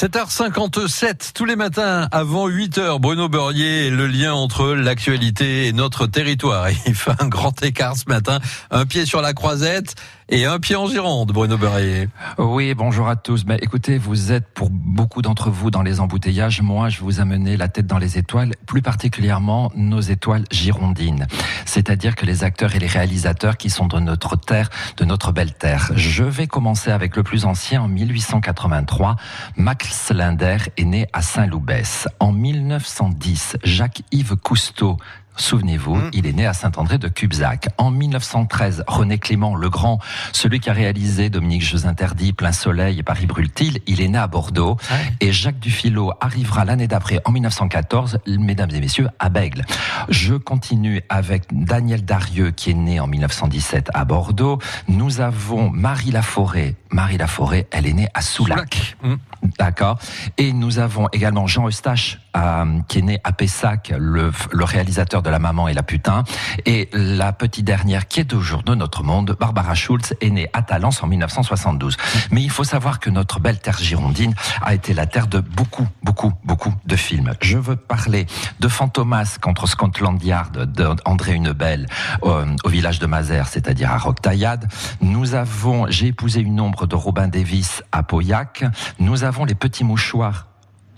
7h57 tous les matins avant 8h. Bruno Beurrier, le lien entre l'actualité et notre territoire. Il fait un grand écart ce matin. Un pied sur la croisette et un pied en Gironde, Bruno Beurrier. Oui, bonjour à tous. Mais écoutez, vous êtes pour beaucoup d'entre vous dans les embouteillages. Moi, je vous amener la tête dans les étoiles, plus particulièrement nos étoiles girondines. C'est-à-dire que les acteurs et les réalisateurs qui sont de notre terre, de notre belle terre. Je vais commencer avec le plus ancien en 1883. Max Linder est né à Saint-Loubès. En 1910, Jacques-Yves Cousteau Souvenez-vous, mmh. il est né à Saint-André de Cubzac. En 1913, René Clément le Grand, celui qui a réalisé Dominique Jeux interdits, Plein Soleil et Paris Brûle-t-il, il est né à Bordeaux. Et Jacques Dufilot arrivera l'année d'après, en 1914, mesdames et messieurs, à Bègle. Je continue avec Daniel Darieux, qui est né en 1917 à Bordeaux. Nous avons Marie Laforêt. Marie Laforêt, elle est née à Soulac. Mmh. D'accord. Et nous avons également Jean Eustache, euh, qui est né à Pessac, le, réalisateur de La Maman et la Putain. Et la petite dernière, qui est aujourd'hui de notre monde, Barbara Schulz, est née à Talence en 1972. Mais il faut savoir que notre belle terre girondine a été la terre de beaucoup, beaucoup, beaucoup de films. Je veux parler de Fantomas contre Scotland Yard d'André Hunebelle euh, au village de Mazères, c'est-à-dire à Roquetaillade. Nous avons J'ai épousé une ombre de Robin Davis à Pauillac. Nous avons Les Petits Mouchoirs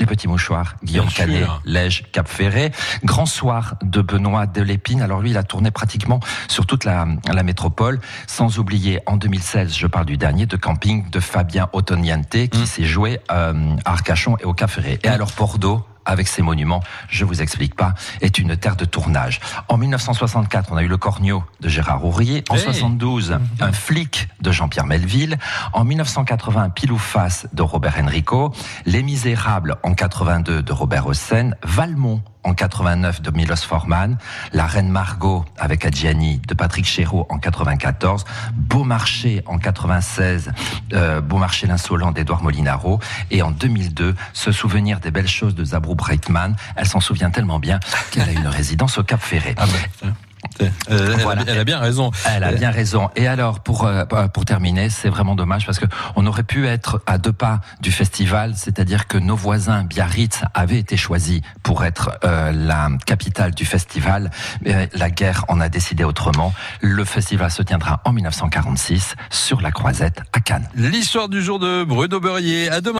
les petits mouchoirs, Guillaume Canet, Lège, Cap Ferré. Grand soir de Benoît Delépine. Alors lui, il a tourné pratiquement sur toute la, la métropole, sans oublier en 2016, je parle du dernier, de camping de Fabien Ottoniante, qui mm. s'est joué euh, à Arcachon et au Cap Ferré. Et alors Bordeaux, avec ces monuments, je vous explique pas, est une terre de tournage. En 1964, on a eu le Cornio de Gérard Ourrier. En 72, un flic de Jean-Pierre Melville. En 1980, Pile ou face de Robert Enrico. Les Misérables en 82 de Robert Hossein. Valmont en 89 de Milos Forman, La Reine Margot avec Adjiani de Patrick Chéreau en 94, Beaumarchais en 96, euh, Beaumarchais l'insolent d'Edouard Molinaro, et en 2002, Ce souvenir des belles choses de Zabrou Breitman. Elle s'en souvient tellement bien qu'elle a une résidence au Cap Ferré. Ah ben, euh, elle, a, bien raison. Elle a bien raison. Et alors, pour euh, pour terminer, c'est vraiment dommage parce que on aurait pu être à deux pas du festival, c'est-à-dire que nos voisins Biarritz avaient été choisis pour être euh, la capitale du festival. la guerre en a décidé autrement. Le festival se tiendra en 1946 sur la Croisette à Cannes. L'histoire du jour de Bruno Beurrier. À demain.